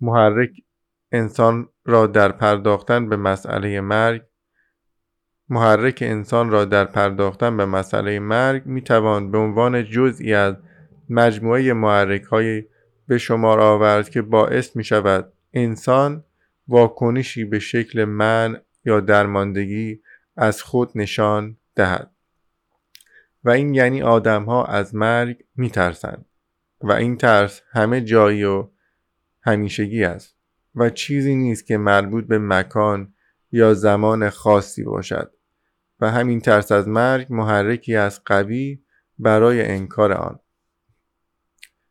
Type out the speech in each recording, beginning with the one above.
محرک انسان را در پرداختن به مسئله مرگ محرک انسان را در پرداختن به مسئله مرگ می توان به عنوان جزئی از مجموعه محرک های به شمار آورد که باعث می شود انسان واکنشی به شکل من یا درماندگی از خود نشان دهد. و این یعنی آدم ها از مرگ می ترسند و این ترس همه جایی و همیشگی است و چیزی نیست که مربوط به مکان یا زمان خاصی باشد و همین ترس از مرگ محرکی از قوی برای انکار آن.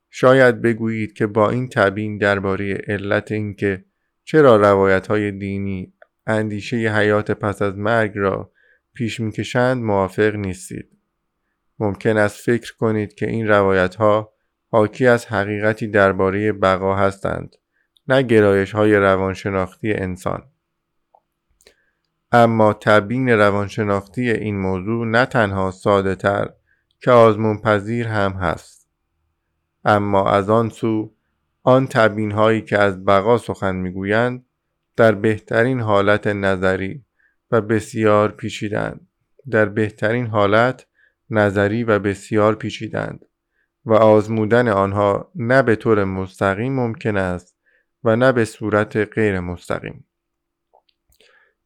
شاید بگویید که با این تبیین درباره علت اینکه چرا روایت های دینی اندیشه حیات پس از مرگ را پیش می‌کشند موافق نیستید. ممکن است فکر کنید که این روایت ها حاکی از حقیقتی درباره بقا هستند نه گرایش های روانشناختی انسان. اما تبیین روانشناختی این موضوع نه تنها ساده تر که آزمون پذیر هم هست اما از آن سو آن تبیین هایی که از بقا سخن می‌گویند در بهترین حالت نظری و بسیار پیچیدند در بهترین حالت نظری و بسیار پیچیدند و آزمودن آنها نه به طور مستقیم ممکن است و نه به صورت غیر مستقیم.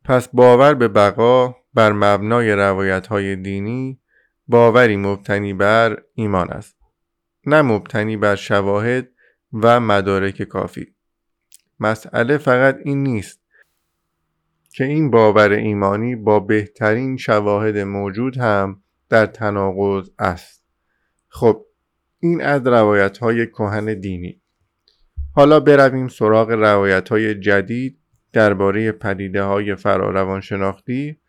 پس باور به بقا بر مبنای روایت های دینی باوری مبتنی بر ایمان است نه مبتنی بر شواهد و مدارک کافی. مسئله فقط این نیست که این باور ایمانی با بهترین شواهد موجود هم در تناقض است. خب این از روایت های کهن دینی. حالا برویم سراغ روایت های جدید درباره پدیده های فراروانشناختی.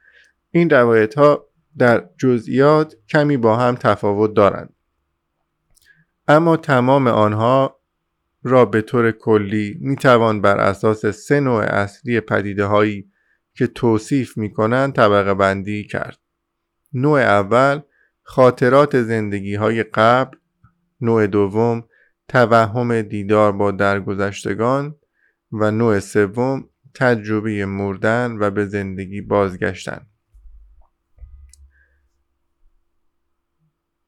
این روایت ها در جزئیات کمی با هم تفاوت دارند. اما تمام آنها را به طور کلی می توان بر اساس سه نوع اصلی پدیده هایی که توصیف می کنند طبقه بندی کرد. نوع اول خاطرات زندگی های قبل نوع دوم توهم دیدار با درگذشتگان و نوع سوم تجربه مردن و به زندگی بازگشتن.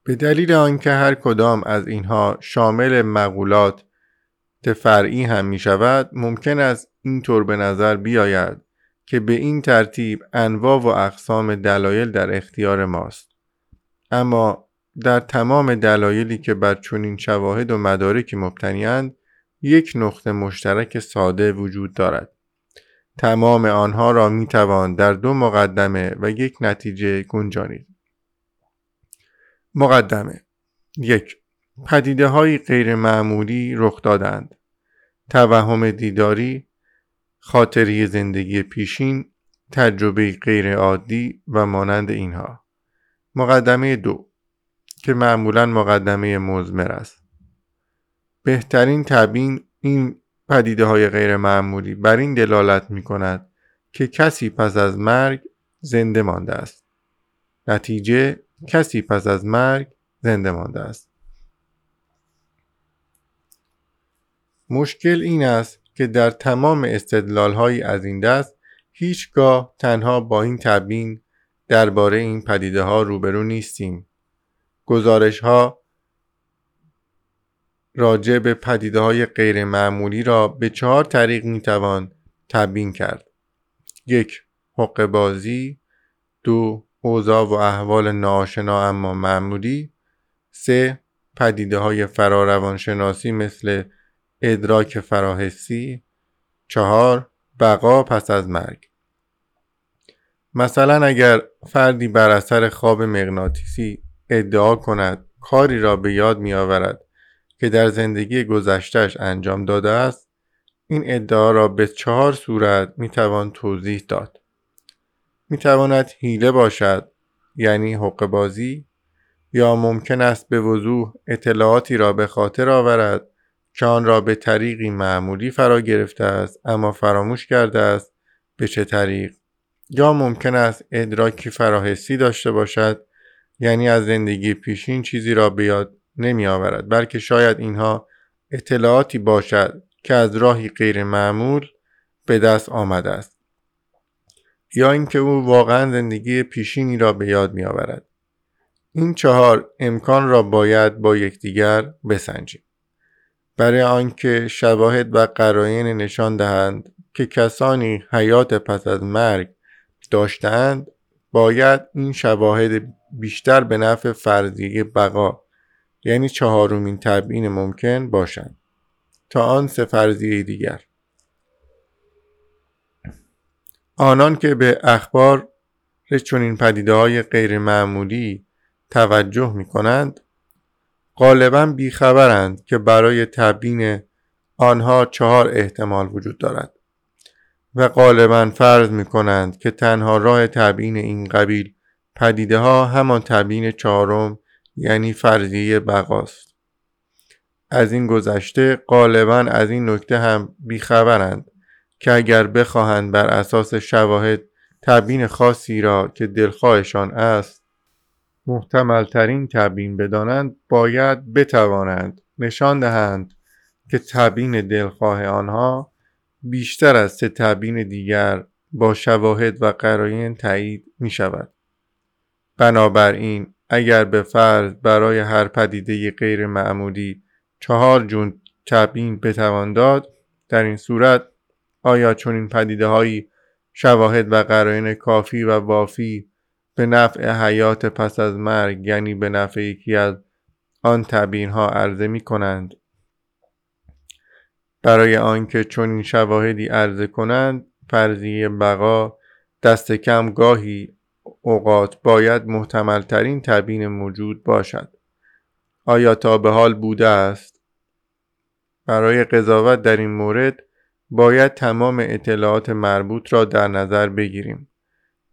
به دلیل آنکه هر کدام از اینها شامل مقولات فرعی هم می شود ممکن است اینطور به نظر بیاید که به این ترتیب انواع و اقسام دلایل در اختیار ماست. اما در تمام دلایلی که بر چنین شواهد و مدارکی مبتنیاند یک نقطه مشترک ساده وجود دارد. تمام آنها را می توان در دو مقدمه و یک نتیجه گنجانید. مقدمه یک پدیده های غیر معمولی رخ دادند. توهم دیداری خاطری زندگی پیشین تجربه غیر عادی و مانند اینها. مقدمه دو که معمولا مقدمه مزمر است. بهترین تبیین این پدیده های غیر معمولی بر این دلالت می کند که کسی پس از مرگ زنده مانده است. نتیجه کسی پس از مرگ زنده مانده است. مشکل این است که در تمام استدلال از این دست هیچگاه تنها با این تبیین درباره این پدیده ها روبرو نیستیم. گزارش ها راجع به پدیده های غیر معمولی را به چهار طریق می توان تبیین کرد. یک حق بازی. دو اوضاع و احوال ناشنا اما معمولی. سه پدیده های فراروانشناسی مثل ادراک فراحسی. چهار بقا پس از مرگ. مثلا اگر فردی بر اثر خواب مغناطیسی ادعا کند کاری را به یاد می آورد که در زندگی گذشتش انجام داده است. این ادعا را به چهار صورت می توان توضیح داد. می تواند حیله باشد یعنی حق بازی یا ممکن است به وضوح اطلاعاتی را به خاطر آورد که آن را به طریقی معمولی فرا گرفته است اما فراموش کرده است به چه طریق. یا ممکن است ادراکی فراحسی داشته باشد یعنی از زندگی پیشین چیزی را به یاد نمی آورد بلکه شاید اینها اطلاعاتی باشد که از راهی غیر معمول به دست آمده است یا اینکه او واقعا زندگی پیشینی را به یاد می آورد. این چهار امکان را باید با یکدیگر بسنجیم برای آنکه شواهد و قراین نشان دهند که کسانی حیات پس از مرگ داشتند باید این شواهد بیشتر به نفع فرضیه بقا یعنی چهارمین تبیین ممکن باشند تا آن سه فرضیه دیگر. آنان که به اخبار چنین پدیده های غیر معمولی توجه می کنند غالبا بیخبرند که برای تبیین آنها چهار احتمال وجود دارد. و غالبا فرض می کنند که تنها راه تبیین این قبیل پدیده ها همان تبیین چهارم یعنی فرضیه بقاست. از این گذشته غالبا از این نکته هم بیخبرند که اگر بخواهند بر اساس شواهد تبیین خاصی را که دلخواهشان است محتمل ترین تبیین بدانند باید بتوانند نشان دهند که تبیین دلخواه آنها بیشتر از سه تبیین دیگر با شواهد و قراین تایید می شود. بنابراین اگر به فرض برای هر پدیده غیر معمولی چهار جون تبیین بتوان داد در این صورت آیا چون این پدیده هایی شواهد و قراین کافی و وافی به نفع حیات پس از مرگ یعنی به نفع یکی از آن تبیین ها عرضه می کنند برای آنکه چون این شواهدی عرضه کنند فرضیه بقا دست کم گاهی اوقات باید محتمل ترین تبیین موجود باشد. آیا تا به حال بوده است؟ برای قضاوت در این مورد باید تمام اطلاعات مربوط را در نظر بگیریم.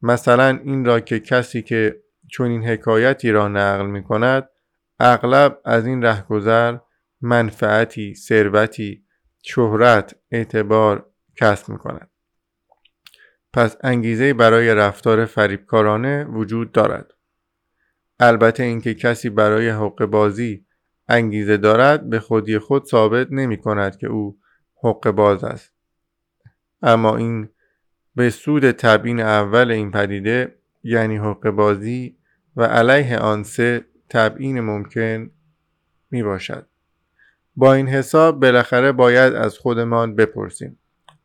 مثلا این را که کسی که چون این حکایتی را نقل می کند اغلب از این رهگذر منفعتی، ثروتی، شهرت، اعتبار کسب می کند. پس انگیزه برای رفتار فریبکارانه وجود دارد. البته اینکه کسی برای حق بازی انگیزه دارد به خودی خود ثابت نمی کند که او حق باز است. اما این به سود تبیین اول این پدیده یعنی حق بازی و علیه آن سه تبیین ممکن می باشد. با این حساب بالاخره باید از خودمان بپرسیم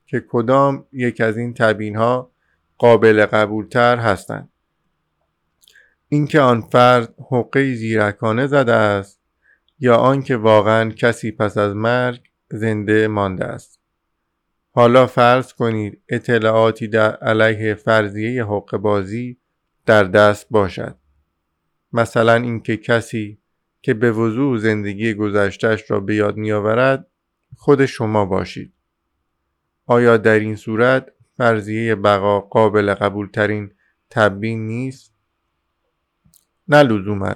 که کدام یک از این تبیین ها قابل قبولتر هستند. اینکه آن فرد حقه زیرکانه زده است یا آنکه واقعا کسی پس از مرگ زنده مانده است. حالا فرض کنید اطلاعاتی در علیه فرضیه حق بازی در دست باشد. مثلا اینکه کسی که به وضوع زندگی گذشتش را به یاد آورد خود شما باشید. آیا در این صورت فرضیه بقا قابل قبول ترین تبیین نیست؟ نه لزوما.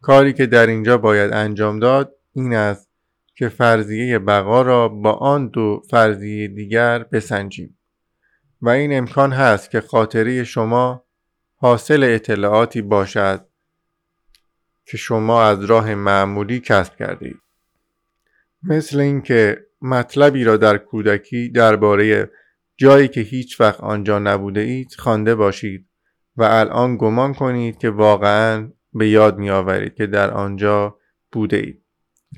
کاری که در اینجا باید انجام داد این است که فرضیه بقا را با آن دو فرضیه دیگر بسنجیم و این امکان هست که خاطره شما حاصل اطلاعاتی باشد که شما از راه معمولی کسب کرده اید. مثل اینکه مطلبی را در کودکی درباره جایی که هیچ وقت آنجا نبوده اید خوانده باشید و الان گمان کنید که واقعا به یاد می آورید که در آنجا بوده اید.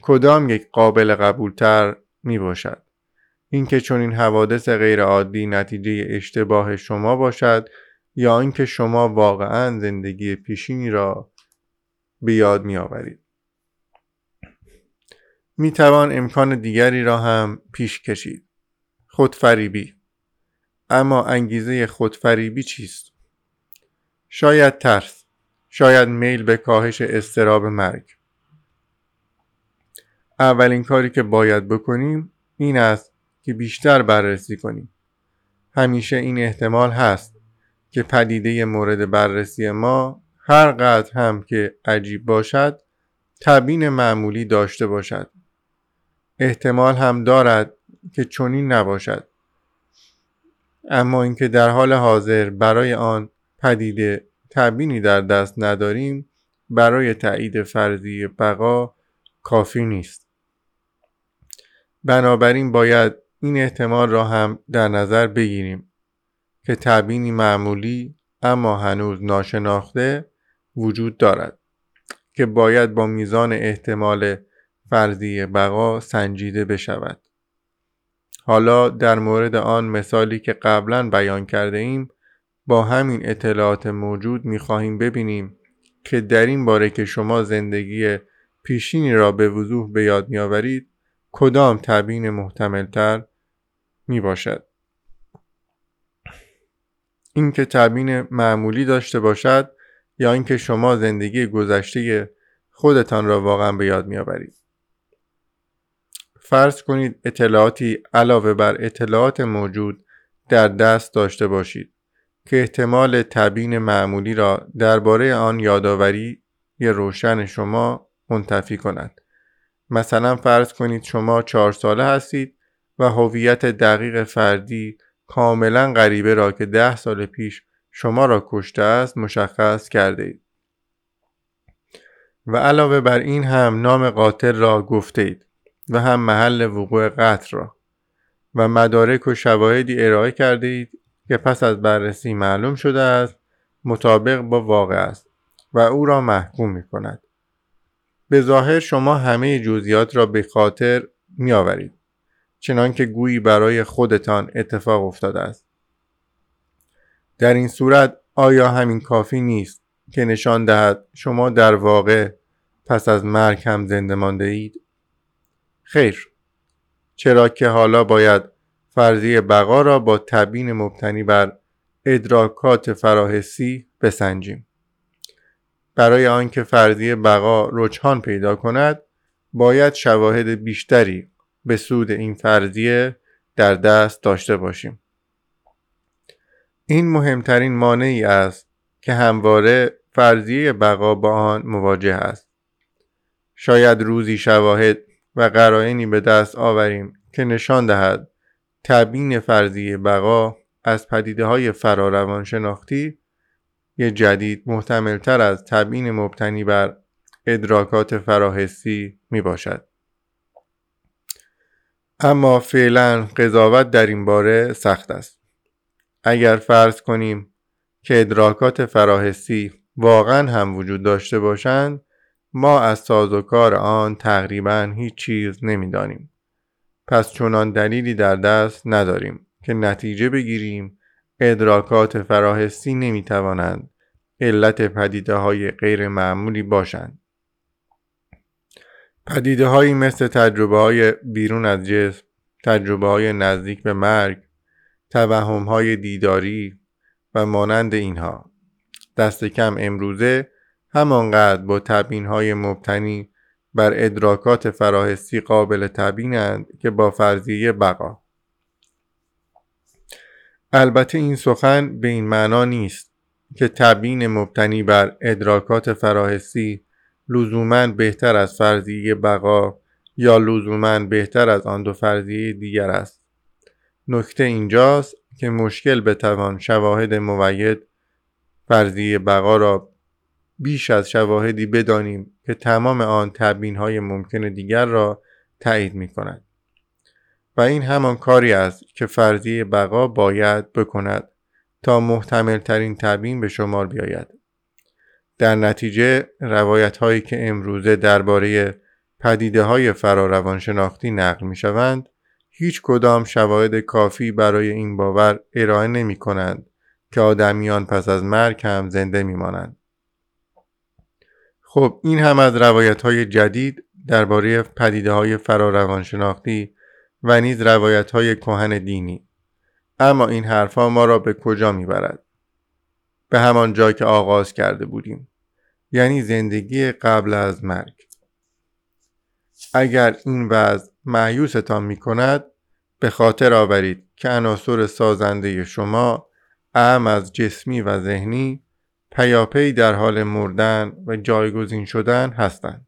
کدام یک قابل قبولتر می باشد؟ اینکه چون این حوادث غیر عادی نتیجه اشتباه شما باشد یا اینکه شما واقعا زندگی پیشینی را به یاد می آورید. می توان امکان دیگری را هم پیش کشید. خودفریبی اما انگیزه خودفریبی چیست؟ شاید ترس شاید میل به کاهش استراب مرگ اولین کاری که باید بکنیم این است که بیشتر بررسی کنیم همیشه این احتمال هست که پدیده مورد بررسی ما هر قدر هم که عجیب باشد تبیین معمولی داشته باشد. احتمال هم دارد که چنین نباشد. اما اینکه در حال حاضر برای آن پدیده تبیینی در دست نداریم برای تایید فرضی بقا کافی نیست. بنابراین باید این احتمال را هم در نظر بگیریم که تبینی معمولی اما هنوز ناشناخته وجود دارد که باید با میزان احتمال فرضی بقا سنجیده بشود. حالا در مورد آن مثالی که قبلا بیان کرده ایم با همین اطلاعات موجود می‌خواهیم ببینیم که در این باره که شما زندگی پیشینی را به وضوح به یاد میآورید کدام تبیین محتملتر می باشد اینکه تبیین معمولی داشته باشد یا اینکه شما زندگی گذشته خودتان را واقعا به یاد میآورید. فرض کنید اطلاعاتی علاوه بر اطلاعات موجود در دست داشته باشید که احتمال تبیین معمولی را درباره آن یادآوری روشن شما منتفی کند. مثلا فرض کنید شما چهار ساله هستید و هویت دقیق فردی کاملا غریبه را که ده سال پیش شما را کشته است مشخص کرده اید. و علاوه بر این هم نام قاتل را گفته اید و هم محل وقوع قتل را و مدارک و شواهدی ارائه کرده اید که پس از بررسی معلوم شده است مطابق با واقع است و او را محکوم می کند. به ظاهر شما همه جزئیات را به خاطر می آورید. چنان که گویی برای خودتان اتفاق افتاده است. در این صورت آیا همین کافی نیست که نشان دهد شما در واقع پس از مرگ هم زنده مانده اید؟ خیر. چرا که حالا باید فرضی بقا را با تبیین مبتنی بر ادراکات فراحسی بسنجیم. برای آنکه فرضی بقا رجحان پیدا کند باید شواهد بیشتری به سود این فرضیه در دست داشته باشیم. این مهمترین مانعی است که همواره فرضیه بقا با آن مواجه است شاید روزی شواهد و قرائنی به دست آوریم که نشان دهد تبیین فرضی بقا از پدیده های فراروان شناختی یه جدید محتملتر از تبیین مبتنی بر ادراکات فراحسی می باشد. اما فعلا قضاوت در این باره سخت است. اگر فرض کنیم که ادراکات فراحسی واقعا هم وجود داشته باشند ما از سازوکار آن تقریبا هیچ چیز نمی‌دانیم. پس چنان دلیلی در دست نداریم که نتیجه بگیریم ادراکات فراحسی نمی‌توانند علت پدیده های غیر معمولی باشند. پدیده هایی مثل تجربه های بیرون از جسم، تجربه های نزدیک به مرگ، توهم های دیداری و مانند اینها. دست کم امروزه همانقدر با تبین های مبتنی بر ادراکات فراحسی قابل تبینند که با فرضیه بقا. البته این سخن به این معنا نیست که تبیین مبتنی بر ادراکات فراحسی لزوما بهتر از فرضیه بقا یا لزوما بهتر از آن دو فرضیه دیگر است. نکته اینجاست که مشکل بتوان شواهد موید فرضیه بقا را بیش از شواهدی بدانیم که تمام آن تبین های ممکن دیگر را تایید می کند. و این همان کاری است که فرضی بقا باید بکند تا محتمل ترین تبیین به شمار بیاید. در نتیجه روایت هایی که امروزه درباره پدیده های فراروانشناختی نقل می شوند هیچ کدام شواهد کافی برای این باور ارائه نمی کنند که آدمیان پس از مرگ هم زنده می مانند. خب این هم از روایت های جدید درباره پدیده های فراروانشناختی و نیز روایت های کهن دینی. اما این حرفها ما را به کجا می‌برد به همان جا که آغاز کرده بودیم. یعنی زندگی قبل از مرگ. اگر این وضع معیوستان می کند به خاطر آورید که عناصر سازنده شما اهم از جسمی و ذهنی پیاپی در حال مردن و جایگزین شدن هستند.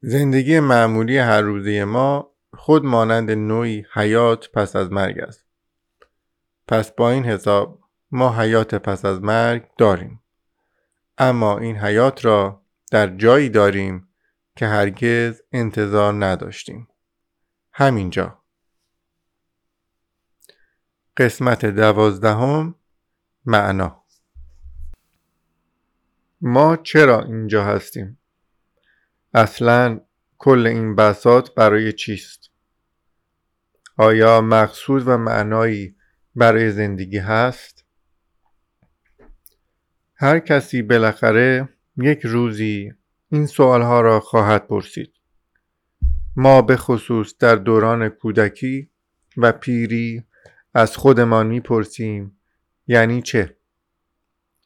زندگی معمولی هر روزه ما خود مانند نوعی حیات پس از مرگ است. پس با این حساب ما حیات پس از مرگ داریم. اما این حیات را در جایی داریم که هرگز انتظار نداشتیم. همینجا. قسمت دوازدهم معنا. ما چرا اینجا هستیم؟ اصلا کل این بسات برای چیست؟ آیا مقصود و معنایی برای زندگی هست؟ هر کسی بالاخره یک روزی این سوالها را خواهد پرسید ما به خصوص در دوران کودکی و پیری از خودمان می‌پرسیم یعنی چه؟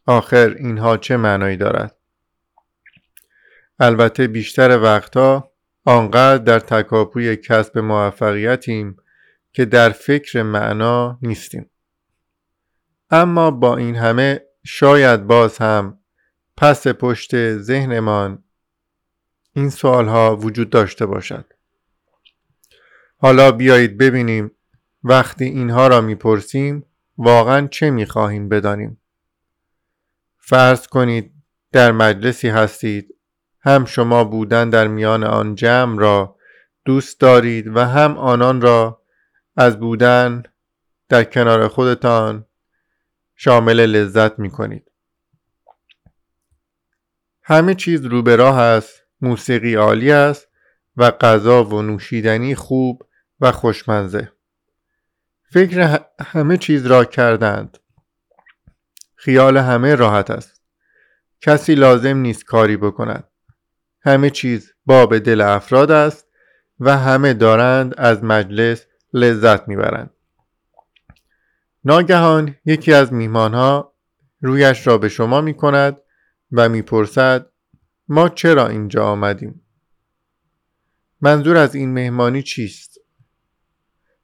آخر اینها چه معنایی دارد؟ البته بیشتر وقتها آنقدر در تکاپوی کسب موفقیتیم که در فکر معنا نیستیم اما با این همه شاید باز هم پس پشت ذهنمان این سوال ها وجود داشته باشد. حالا بیایید ببینیم وقتی اینها را می‌پرسیم واقعا چه می‌خواهیم بدانیم. فرض کنید در مجلسی هستید هم شما بودن در میان آن جمع را دوست دارید و هم آنان را از بودن در کنار خودتان شامل لذت می کنید. همه چیز رو به راه است. موسیقی عالی است و غذا و نوشیدنی خوب و خوشمزه. فکر همه چیز را کردند. خیال همه راحت است. کسی لازم نیست کاری بکند. همه چیز باب دل افراد است و همه دارند از مجلس لذت می‌برند. ناگهان یکی از میهمانها رویش را به شما می کند و می‌پرسد ما چرا اینجا آمدیم؟ منظور از این مهمانی چیست؟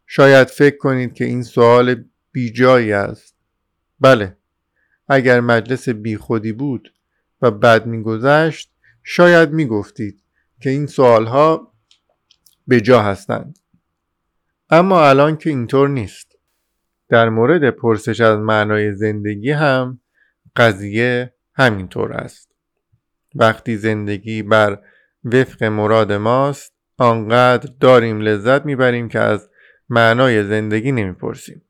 شاید فکر کنید که این سوال بیجایی است. بله، اگر مجلس بیخودی بود و بد میگذشت شاید می‌گفتید که این سوالها به جا هستند. اما الان که اینطور نیست. در مورد پرسش از معنای زندگی هم قضیه همینطور است. وقتی زندگی بر وفق مراد ماست آنقدر داریم لذت می‌بریم که از معنای زندگی نمی‌پرسیم.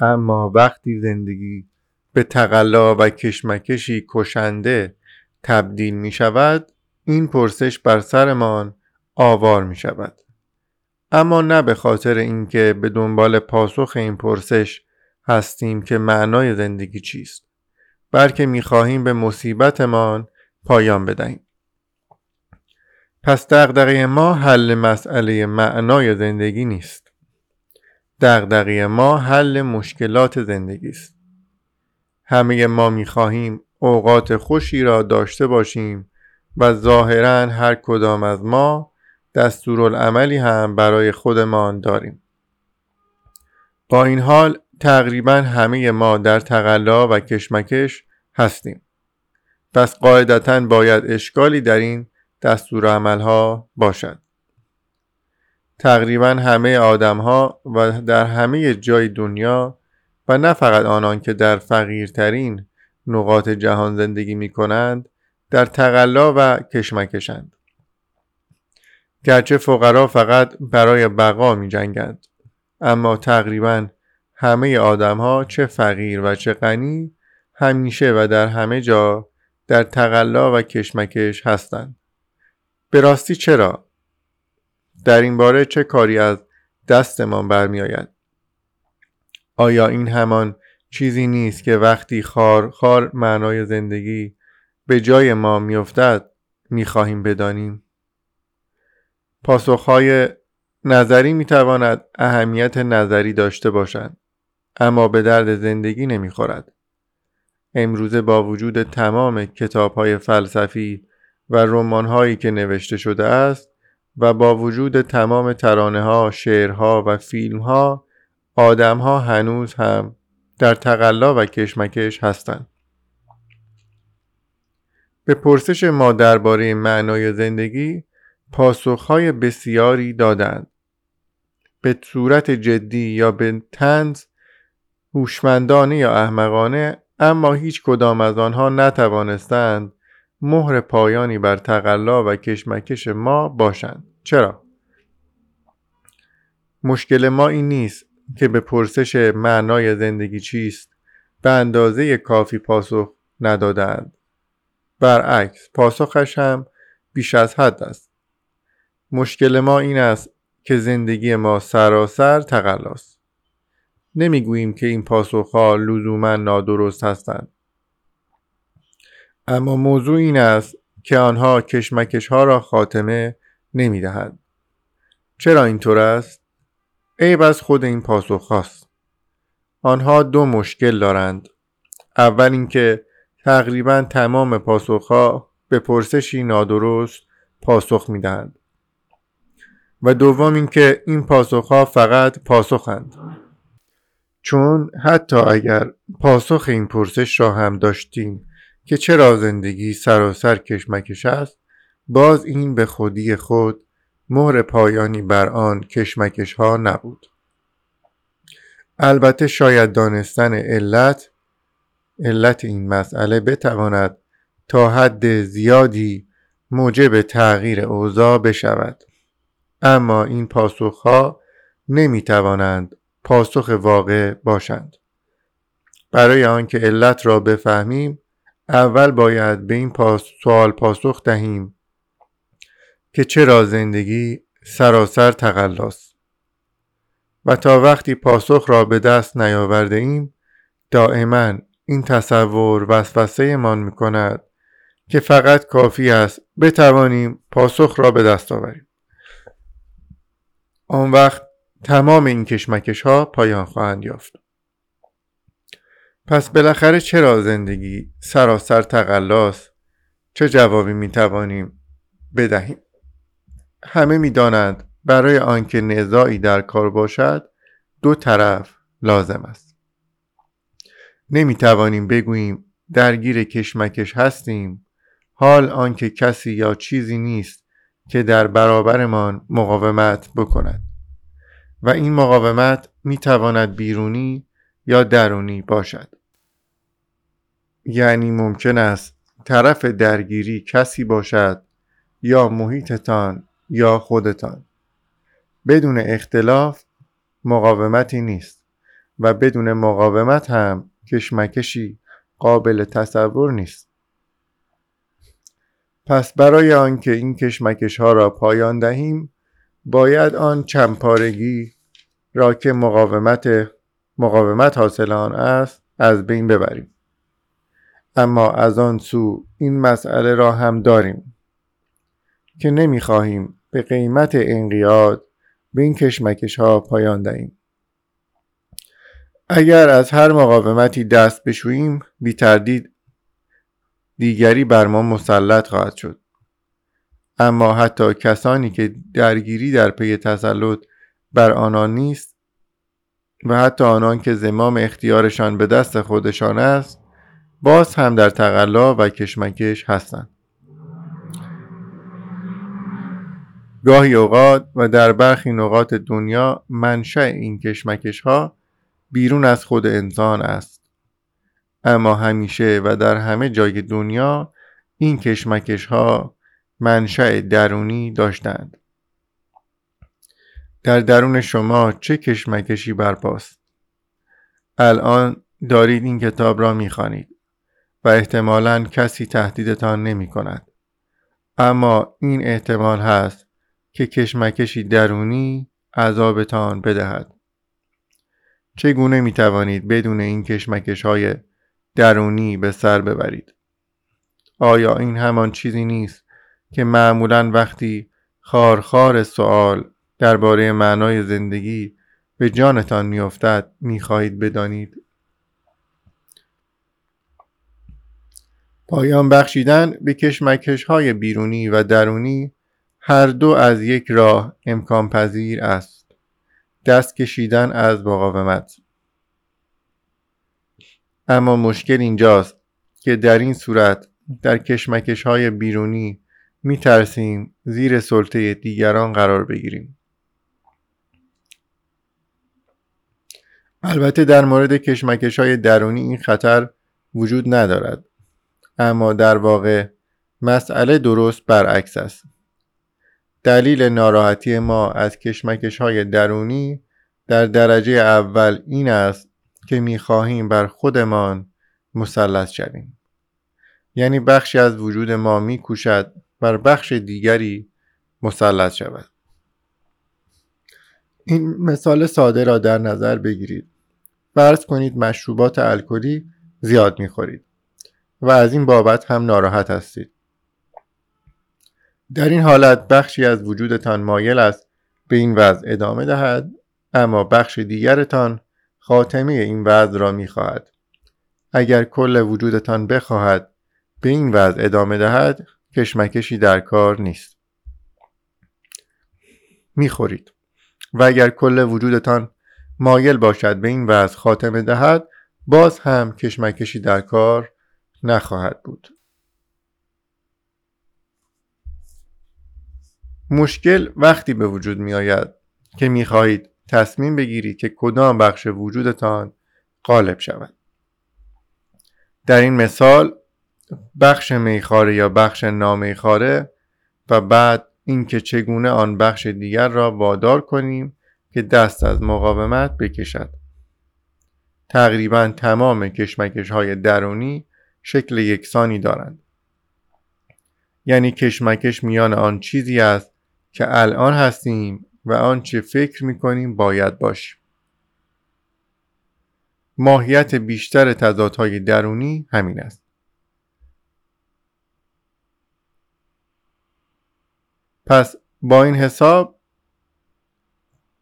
اما وقتی زندگی به تقلا و کشمکشی کشنده تبدیل می شود این پرسش بر سرمان آوار می شود اما نه به خاطر اینکه به دنبال پاسخ این پرسش هستیم که معنای زندگی چیست بلکه می خواهیم به مصیبتمان پایان بدهیم. پس دغدغه ما حل مسئله معنای زندگی نیست. دغدغه ما حل مشکلات زندگی است. همه ما می‌خواهیم اوقات خوشی را داشته باشیم و ظاهرا هر کدام از ما دستورالعملی هم برای خودمان داریم. با این حال تقریبا همه ما در تقلا و کشمکش هستیم. پس قاعدتا باید اشکالی در این دستور ها باشد. تقریبا همه آدم ها و در همه جای دنیا و نه فقط آنان که در فقیرترین نقاط جهان زندگی می کنند در تقلا و کشمکشند. گرچه فقرا فقط برای بقا می جنگند اما تقریبا همه آدم ها چه فقیر و چه غنی همیشه و در همه جا در تقلا و کشمکش هستند. به راستی چرا؟ در این باره چه کاری از دستمان برمی آید آیا این همان چیزی نیست که وقتی خار خار معنای زندگی به جای ما میافتد می‌خواهیم بدانیم؟ پاسخهای نظری می‌تواند اهمیت نظری داشته باشد اما به درد زندگی نمی‌خورد. امروزه با وجود تمام کتاب های فلسفی و رمان هایی که نوشته شده است و با وجود تمام ترانه ها، شعرها و فیلم ها آدم ها هنوز هم در تقلا و کشمکش هستند. به پرسش ما درباره معنای زندگی پاسخهای بسیاری دادند. به صورت جدی یا به تنز هوشمندانه یا احمقانه اما هیچ کدام از آنها نتوانستند مهر پایانی بر تقلا و کشمکش ما باشند. چرا؟ مشکل ما این نیست که به پرسش معنای زندگی چیست. به اندازه کافی پاسخ ندادند. برعکس پاسخش هم بیش از حد است. مشکل ما این است که زندگی ما سراسر تقلاست. نمی‌گوییم که این پاسخها لزوما نادرست هستند اما موضوع این است که آنها کشمکش ها را خاتمه نمی دهند. چرا اینطور است؟ عیب از خود این پاسخ هاست. آنها دو مشکل دارند. اول اینکه تقریبا تمام پاسخها به پرسشی نادرست پاسخ می دهند. و دوم اینکه این پاسخها فقط پاسخند. چون حتی اگر پاسخ این پرسش را هم داشتیم که چرا زندگی سراسر کشمکش است باز این به خودی خود مهر پایانی بر آن کشمکش ها نبود. البته شاید دانستن علت علت این مسئله بتواند تا حد زیادی موجب تغییر اوضاع بشود. اما این پاسخها نمی توانند پاسخ واقع باشند. برای آنکه علت را بفهمیم اول باید به این پاس سوال پاسخ دهیم که چرا زندگی سراسر تقلاست. و تا وقتی پاسخ را به دست نیاورده ایم دائما این تصور وسوسه من می کند که فقط کافی است بتوانیم پاسخ را به دست آوریم. آن وقت تمام این کشمکش ها پایان خواهند یافت. پس بالاخره چرا زندگی سراسر تقلاس چه جوابی می توانیم بدهیم؟ همه می دانند برای آنکه نزاعی در کار باشد دو طرف لازم است. نمی توانیم بگوییم درگیر کشمکش هستیم حال آنکه کسی یا چیزی نیست که در برابرمان مقاومت بکند. و این مقاومت می تواند بیرونی یا درونی باشد. یعنی ممکن است طرف درگیری کسی باشد یا محیطتان یا خودتان. بدون اختلاف مقاومتی نیست و بدون مقاومت هم کشمکشی قابل تصور نیست. پس برای آنکه این کشمکش ها را پایان دهیم باید آن چمپارگی را که مقاومت مقاومت حاصل آن است از بین ببریم. اما از آن سو این مسئله را هم داریم که نمی‌خواهیم به قیمت انقیاد به این کشمکش ها پایان دهیم. اگر از هر مقاومتی دست بشوییم بی تردید دیگری بر ما مسلط خواهد شد. اما حتی کسانی که درگیری در پی تسلط بر آنان نیست و حتی آنان که زمام اختیارشان به دست خودشان است باز هم در تقلا و کشمکش هستند. گاهی اوقات و در برخی نقاط دنیا منشأ این کشمکش ها بیرون از خود انسان است. اما همیشه و در همه جای دنیا این کشمکش ها منشأ درونی داشتند در درون شما چه کشمکشی برپاست الان دارید این کتاب را می‌خوانید و احتمالا کسی تهدیدتان نمی کند. اما این احتمال هست که کشمکشی درونی عذابتان بدهد. چگونه می توانید بدون این کشمکش های درونی به سر ببرید؟ آیا این همان چیزی نیست که معمولا وقتی خارخار سوال درباره معنای زندگی به جانتان میافتد می‌خواهید بدانید. پایان بخشیدن به کشمکش های بیرونی و درونی هر دو از یک راه امکان پذیر است. دست کشیدن از مقاومت. اما مشکل اینجاست که در این صورت در کشمکش های بیرونی می ترسیم زیر سلطه دیگران قرار بگیریم. البته در مورد کشمکش های درونی این خطر وجود ندارد. اما در واقع مسئله درست برعکس است. دلیل ناراحتی ما از کشمکش های درونی در درجه اول این است که می‌خواهیم بر خودمان مسلط شویم. یعنی بخشی از وجود ما میکوشد بر بخش دیگری مسلط شود. این مثال ساده را در نظر بگیرید. فرض کنید مشروبات الکلی زیاد می‌خورید و از این بابت هم ناراحت هستید. در این حالت بخشی از وجودتان مایل است به این وضع ادامه دهد اما بخش دیگرتان خاتمه این وضع را می‌خواهد. اگر کل وجودتان بخواهد به این وضع ادامه دهد کشمکشی در کار نیست. می‌خورید. و اگر کل وجودتان مایل باشد به این وضع خاتمه دهد باز هم کشمکشی در کار نخواهد بود. مشکل وقتی به وجود می آید که می خواهید تصمیم بگیرید که کدام بخش وجودتان غالب شود. در این مثال بخش میخاره یا بخش نامیخاره و بعد اینکه چگونه آن بخش دیگر را وادار کنیم که دست از مقاومت بکشد. تقریبا تمام کشمکش های درونی شکل یکسانی دارند. یعنی کشمکش میان آن چیزی است که الان هستیم و آنچه فکر می‌کنیم باید باشیم. ماهیت بیشتر تضادهای درونی همین است. پس با این حساب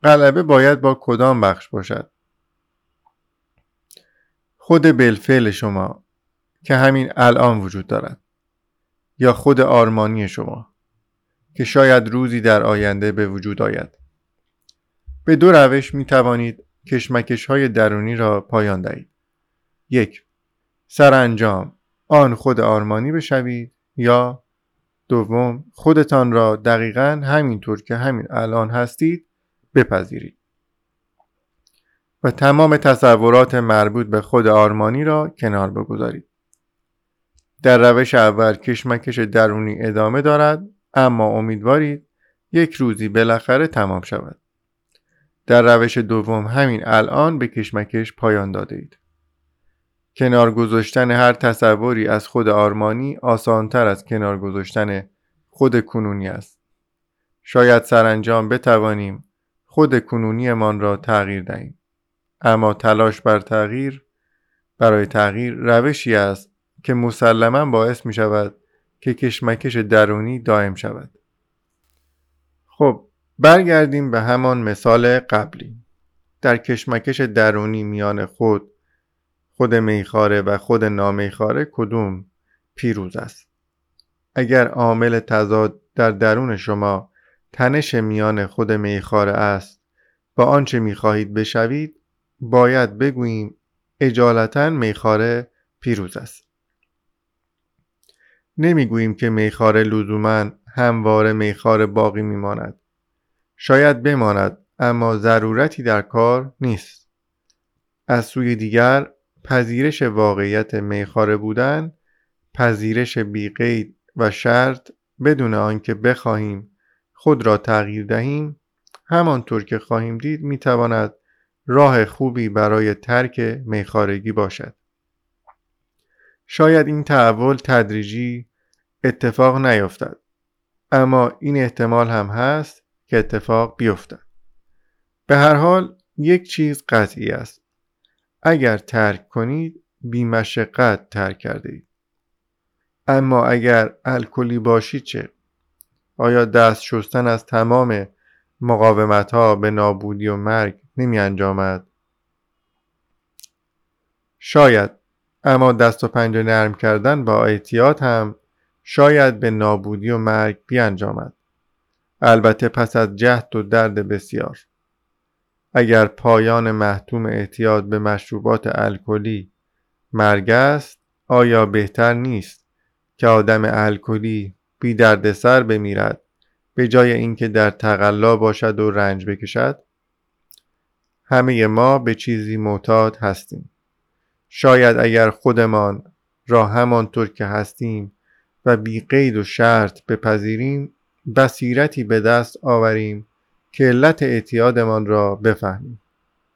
غلبه باید با کدام بخش باشد؟ خود بلفعل شما که همین الان وجود دارد یا خود آرمانی شما که شاید روزی در آینده به وجود آید؟ به دو روش می توانید کشمکش های درونی را پایان دهید. یک سرانجام. آن خود آرمانی بشوید یا دوم خودتان را دقیقا همینطور که همین الان هستید بپذیرید. و تمام تصورات مربوط به خود آرمانی را کنار بگذارید. در روش اول کشمکش درونی ادامه دارد اما امیدوارید یک روزی بالاخره تمام شود. در روش دوم همین الان به کشمکش پایان داده. کنار گذاشتن هر تصوری از خود آرمانی آسانتر از کنار گذاشتن خود کنونی است. شاید سرانجام بتوانیم خود کنونیمان را تغییر دهیم. اما تلاش بر تغییر برای تغییر روشی است که مسلما باعث می شود که کشمکش درونی دائم شود. خب برگردیم به همان مثال قبلی در کشمکش درونی میان خود خود میخاره و خود نامیخاره کدوم پیروز است. اگر عامل تضاد در درون شما تنش میان خود میخاره است با آنچه می‌خواهید بشوید باید بگوییم اجالتا میخاره پیروز است. نمی‌گوییم که میخاره لزوما همواره میخاره باقی میماند. شاید بماند اما ضرورتی در کار نیست. از سوی دیگر پذیرش واقعیت میخاره بودن پذیرش بیقید و شرط بدون آنکه بخواهیم خود را تغییر دهیم همانطور که خواهیم دید می‌تواند راه خوبی برای ترک میخارگی باشد. شاید این تحول تدریجی اتفاق نیفتد اما این احتمال هم هست که اتفاق بیفتد. به هر حال یک چیز قطعی است. اگر ترک کنید بیمشقت ترک کرده اید اما اگر الکلی باشید چه؟ آیا دست شستن از تمام مقاومت ها به نابودی و مرگ نمی انجامد؟ شاید اما دست و پنجه نرم کردن با احتیاط هم شاید به نابودی و مرگ بیانجامد. البته پس از جهد و درد بسیار. اگر پایان محتوم احتیاط به مشروبات الکلی مرگ است آیا بهتر نیست که آدم الکلی بی سر بمیرد به جای اینکه در تقلا باشد و رنج بکشد؟ همه ما به چیزی معتاد هستیم. شاید اگر خودمان را همانطور که هستیم و بی قید و شرط بپذیریم بصیرتی به دست آوریم که علت اعتیادمان را بفهمیم.